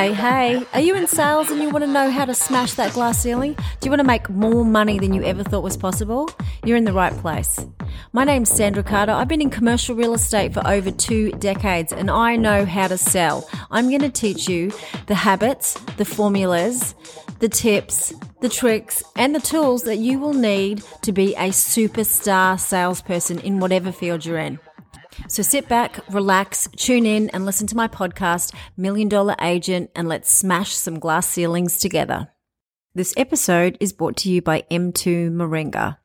Hey, hey, are you in sales and you want to know how to smash that glass ceiling? Do you want to make more money than you ever thought was possible? You're in the right place. My name's Sandra Carter. I've been in commercial real estate for over two decades and I know how to sell. I'm going to teach you the habits, the formulas, the tips, the tricks, and the tools that you will need to be a superstar salesperson in whatever field you're in. So sit back, relax, tune in, and listen to my podcast, Million Dollar Agent, and let's smash some glass ceilings together. This episode is brought to you by M2 Moringa.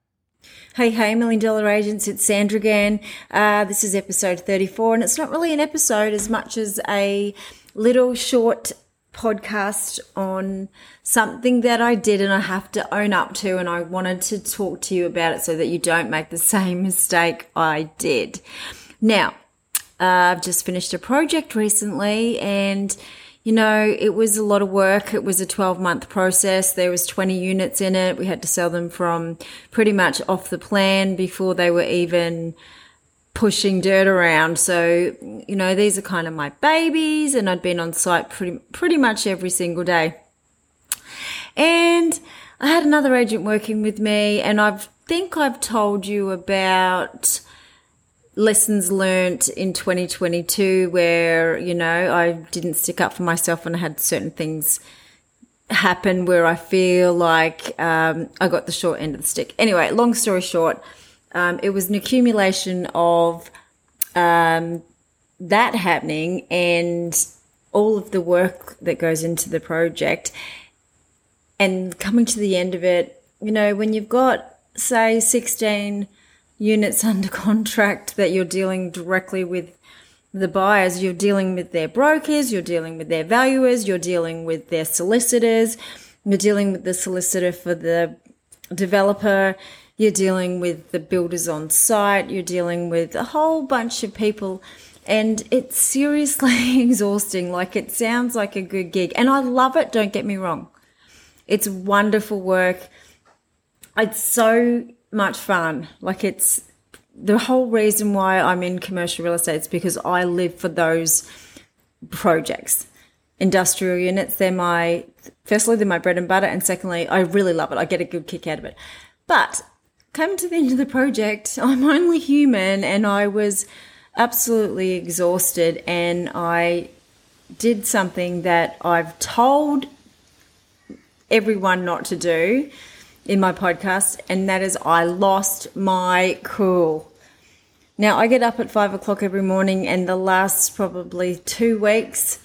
Hey, hey, Million Dollar Agents, it's Sandra again. Uh, this is episode 34, and it's not really an episode as much as a little short podcast on something that I did and I have to own up to, and I wanted to talk to you about it so that you don't make the same mistake I did. Now, uh, I've just finished a project recently and you know, it was a lot of work. It was a 12 month process. There was 20 units in it. We had to sell them from pretty much off the plan before they were even pushing dirt around. So, you know, these are kind of my babies and I'd been on site pretty, pretty much every single day. And I had another agent working with me and I think I've told you about lessons learned in 2022 where, you know, I didn't stick up for myself and I had certain things happen where I feel like um, I got the short end of the stick. Anyway, long story short, um, it was an accumulation of um, that happening and all of the work that goes into the project and coming to the end of it, you know, when you've got, say, 16 units under contract that you're dealing directly with the buyers. You're dealing with their brokers, you're dealing with their valuers, you're dealing with their solicitors, you're dealing with the solicitor for the developer, you're dealing with the builders on site, you're dealing with a whole bunch of people. And it's seriously exhausting. Like it sounds like a good gig. And I love it, don't get me wrong. It's wonderful work. It's so much fun. Like it's the whole reason why I'm in commercial real estate is because I live for those projects. Industrial units, they're my firstly, they're my bread and butter, and secondly, I really love it. I get a good kick out of it. But coming to the end of the project, I'm only human and I was absolutely exhausted and I did something that I've told everyone not to do in my podcast, and that is I lost my cool. Now, I get up at five o'clock every morning, and the last probably two weeks,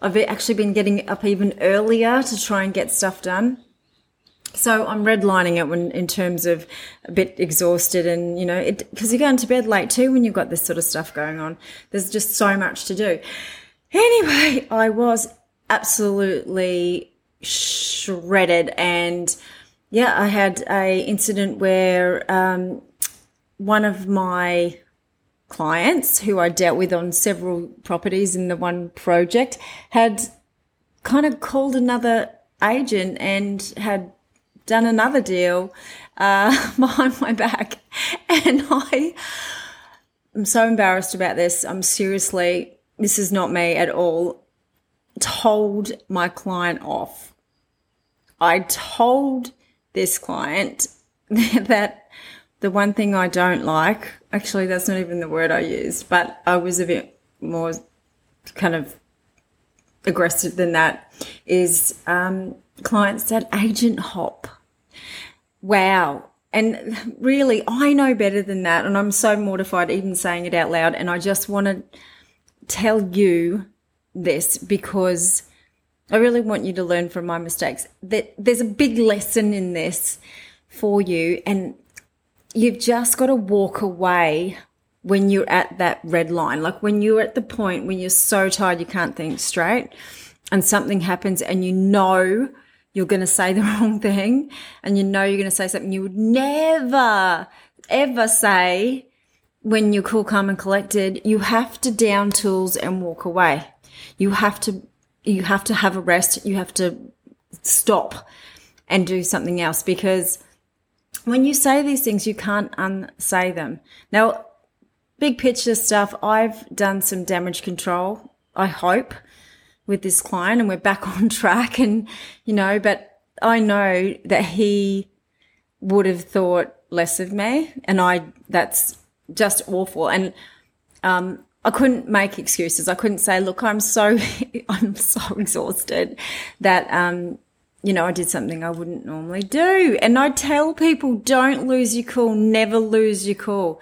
I've actually been getting up even earlier to try and get stuff done. So I'm redlining it when, in terms of a bit exhausted, and you know, because you're going to bed late too when you've got this sort of stuff going on. There's just so much to do. Anyway, I was absolutely shredded and yeah, I had a incident where um, one of my clients who I dealt with on several properties in the one project had kind of called another agent and had done another deal uh, behind my back. And I am so embarrassed about this. I'm seriously, this is not me at all. Told my client off. I told this client that the one thing I don't like, actually, that's not even the word I used, but I was a bit more kind of aggressive than that, is um, clients that agent hop. Wow. And really, I know better than that. And I'm so mortified even saying it out loud. And I just want to tell you this because I really want you to learn from my mistakes. That there's a big lesson in this for you, and you've just got to walk away when you're at that red line. Like when you're at the point when you're so tired you can't think straight, and something happens, and you know you're going to say the wrong thing, and you know you're going to say something you would never ever say when you're cool, calm, and collected. You have to down tools and walk away. You have to you have to have a rest. You have to stop and do something else because when you say these things, you can't unsay them. Now, big picture stuff, I've done some damage control, I hope, with this client and we're back on track and, you know, but I know that he would have thought less of me and I, that's just awful. And, um, I couldn't make excuses. I couldn't say, look, I'm so, I'm so exhausted that, um, you know, I did something I wouldn't normally do. And I tell people, don't lose your cool, never lose your cool.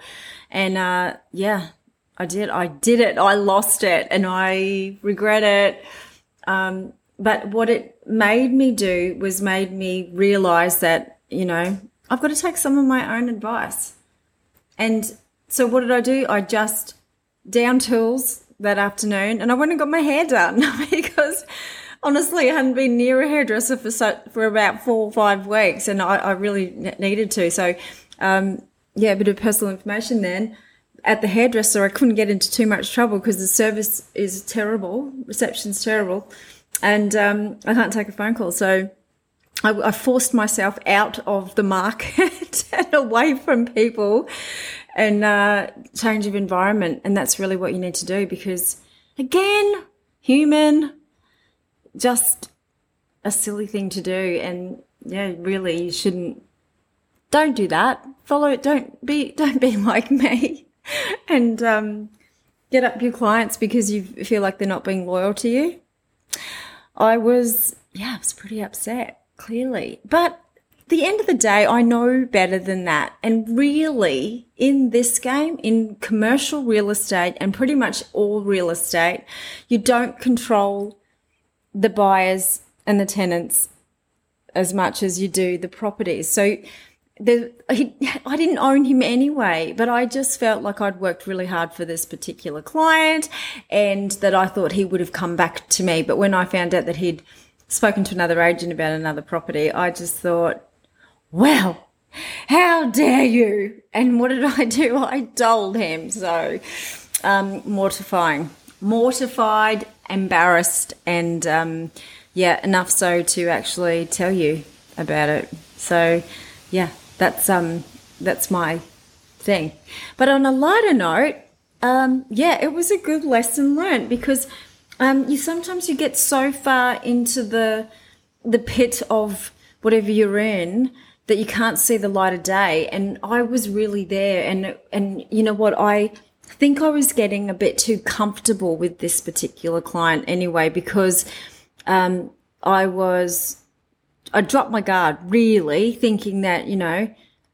And, uh, yeah, I did. I did it. I lost it and I regret it. Um, but what it made me do was made me realize that, you know, I've got to take some of my own advice. And so what did I do? I just down tools that afternoon and I went and got my hair done because honestly, I hadn't been near a hairdresser for so, for about four or five weeks, and I, I really needed to. So, um, yeah, a bit of personal information then. At the hairdresser, I couldn't get into too much trouble because the service is terrible, reception's terrible, and um, I can't take a phone call. So I, I forced myself out of the market and away from people and uh, change of environment. And that's really what you need to do because, again, human, just a silly thing to do. And yeah, really, you shouldn't. Don't do that. Follow it. Don't be. Don't be like me, and um, get up your clients because you feel like they're not being loyal to you. I was, yeah, I was pretty upset, clearly, but the end of the day, I know better than that. And really, in this game, in commercial real estate and pretty much all real estate, you don't control the buyers and the tenants as much as you do the properties. So the, he, I didn't own him anyway, but I just felt like I'd worked really hard for this particular client and that I thought he would have come back to me. But when I found out that he'd spoken to another agent about another property, I just thought, well, how dare you? And what did I do? I told him. So, um, mortifying, mortified embarrassed and um, yeah, enough so to actually tell you about it. So yeah, that's um that's my thing. But on a lighter note, um, yeah, it was a good lesson learned because um, you sometimes you get so far into the the pit of whatever you're in that you can't see the light of day. And I was really there, and and you know what I think I was getting a bit too comfortable with this particular client anyway, because um, I was, I dropped my guard really, thinking that, you know,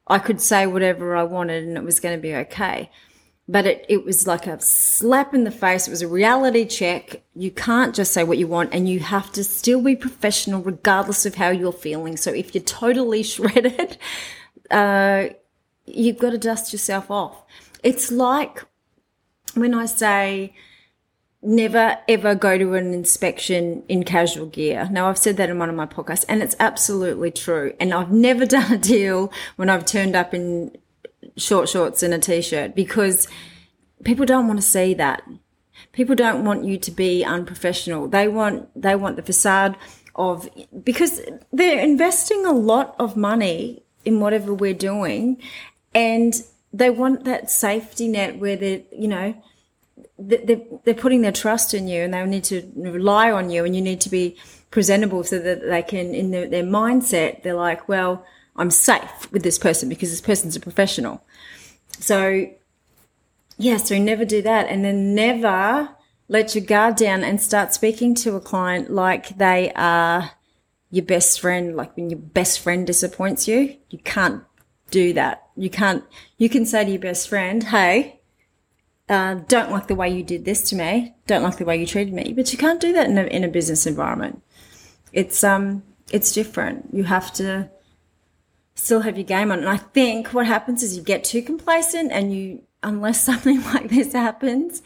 I could say whatever I wanted and it was going to be okay. But it, it was like a slap in the face. It was a reality check. You can't just say what you want and you have to still be professional regardless of how you're feeling. So if you're totally shredded, uh, you've got to dust yourself off. It's like when I say never ever go to an inspection in casual gear. Now I've said that in one of my podcasts and it's absolutely true. And I've never done a deal when I've turned up in short shorts and a t-shirt because people don't want to see that. People don't want you to be unprofessional. They want they want the facade of because they're investing a lot of money in whatever we're doing and they want that safety net where they're, you know, they're, they're putting their trust in you and they need to rely on you and you need to be presentable so that they can, in their, their mindset, they're like, well, I'm safe with this person because this person's a professional. So, yeah, so never do that. And then never let your guard down and start speaking to a client like they are your best friend. Like when your best friend disappoints you, you can't do that. You can't, you can say to your best friend, Hey, uh, don't like the way you did this to me. Don't like the way you treated me. But you can't do that in a, in a business environment. It's, um, it's different. You have to still have your game on. And I think what happens is you get too complacent and you, unless something like this happens,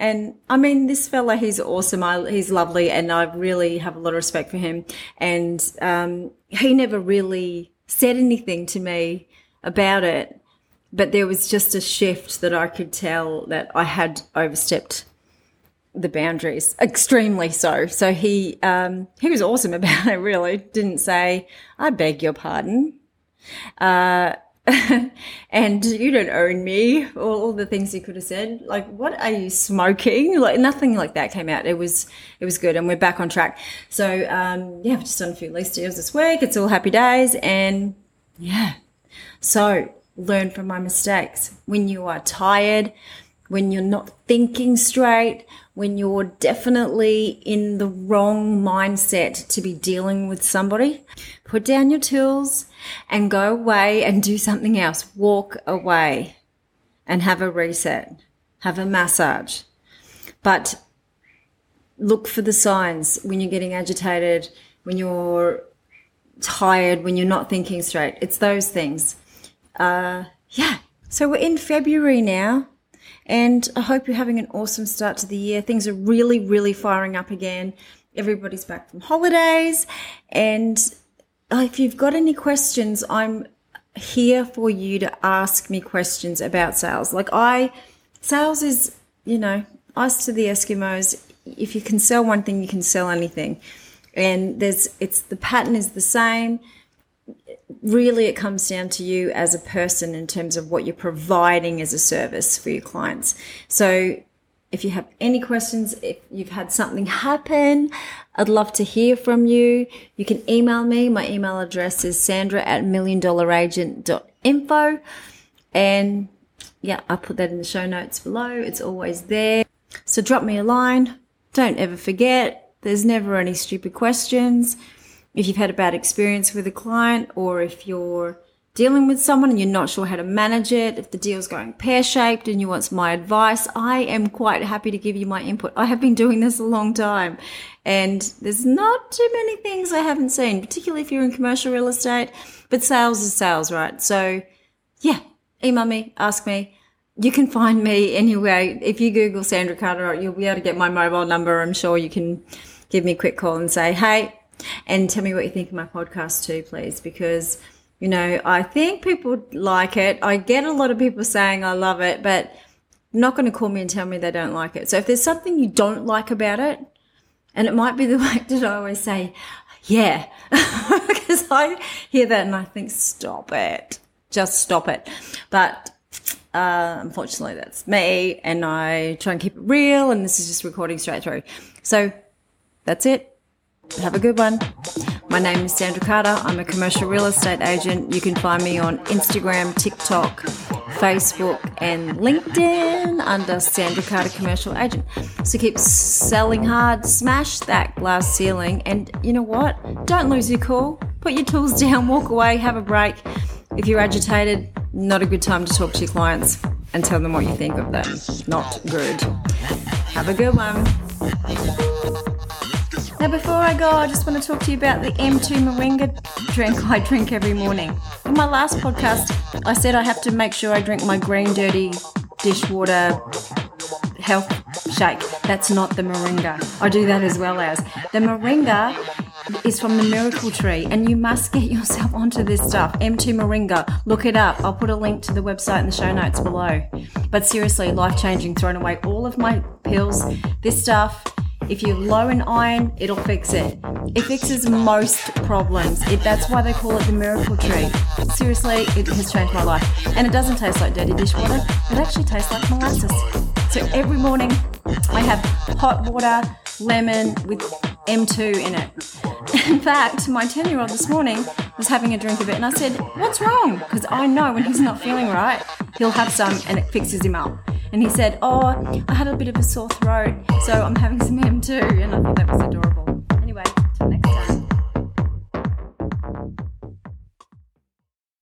and I mean, this fella, he's awesome. I, he's lovely, and I really have a lot of respect for him. And um, he never really said anything to me about it, but there was just a shift that I could tell that I had overstepped the boundaries extremely so. So he um, he was awesome about it. Really didn't say I beg your pardon. Uh, and you don't own me, all, all the things he could have said. Like, what are you smoking? Like, nothing like that came out. It was, it was good. And we're back on track. So, um, yeah, I've just done a few lease deals this week. It's all happy days. And yeah. So learn from my mistakes. When you are tired, when you're not thinking straight, when you're definitely in the wrong mindset to be dealing with somebody, put down your tools and go away and do something else. Walk away and have a reset, have a massage. But look for the signs when you're getting agitated, when you're tired, when you're not thinking straight. It's those things. Uh, yeah. So we're in February now. And I hope you're having an awesome start to the year. Things are really, really firing up again. Everybody's back from holidays. And if you've got any questions, I'm here for you to ask me questions about sales. Like I, sales is, you know, us to the Eskimos. If you can sell one thing, you can sell anything. And there's, it's the pattern is the same really it comes down to you as a person in terms of what you're providing as a service for your clients. So if you have any questions, if you've had something happen, I'd love to hear from you. You can email me. My email address is sandra at milliondollaragent.info. And yeah, I'll put that in the show notes below. It's always there. So drop me a line. Don't ever forget, there's never any stupid questions if you've had a bad experience with a client or if you're dealing with someone and you're not sure how to manage it, if the deal's going pear shaped and you want my advice, I am quite happy to give you my input. I have been doing this a long time and there's not too many things I haven't seen, particularly if you're in commercial real estate, but sales is sales, right? So yeah, email me, ask me. You can find me anyway. If you Google Sandra Carter, you'll be able to get my mobile number. I'm sure you can give me a quick call and say, Hey, and tell me what you think of my podcast too, please, because you know I think people like it. I get a lot of people saying I love it, but not going to call me and tell me they don't like it. So if there's something you don't like about it, and it might be the way that I always say, yeah, because I hear that and I think, stop it, just stop it. But uh, unfortunately, that's me, and I try and keep it real, and this is just recording straight through. So that's it. Have a good one. My name is Sandra Carter. I'm a commercial real estate agent. You can find me on Instagram, TikTok, Facebook, and LinkedIn under Sandra Carter Commercial Agent. So keep selling hard, smash that glass ceiling, and you know what? Don't lose your cool. Put your tools down, walk away, have a break. If you're agitated, not a good time to talk to your clients and tell them what you think of them. Not good. Have a good one. Now, before I go, I just want to talk to you about the M2 Moringa drink I drink every morning. In my last podcast, I said I have to make sure I drink my green, dirty dishwater health shake. That's not the moringa. I do that as well as. The moringa is from the miracle tree, and you must get yourself onto this stuff. M2 Moringa, look it up. I'll put a link to the website in the show notes below. But seriously, life changing, thrown away all of my pills. This stuff if you're low in iron, it'll fix it. It fixes most problems. It, that's why they call it the miracle tree. Seriously, it has changed my life. And it doesn't taste like dirty dishwater, it actually tastes like molasses. So every morning, I have hot water, lemon with M2 in it. In fact, my 10 year old this morning was having a drink of it, and I said, What's wrong? Because I know when he's not feeling right, he'll have some and it fixes him up. And he said, Oh, I had a bit of a sore throat, so I'm having some M2. And I thought that was adorable.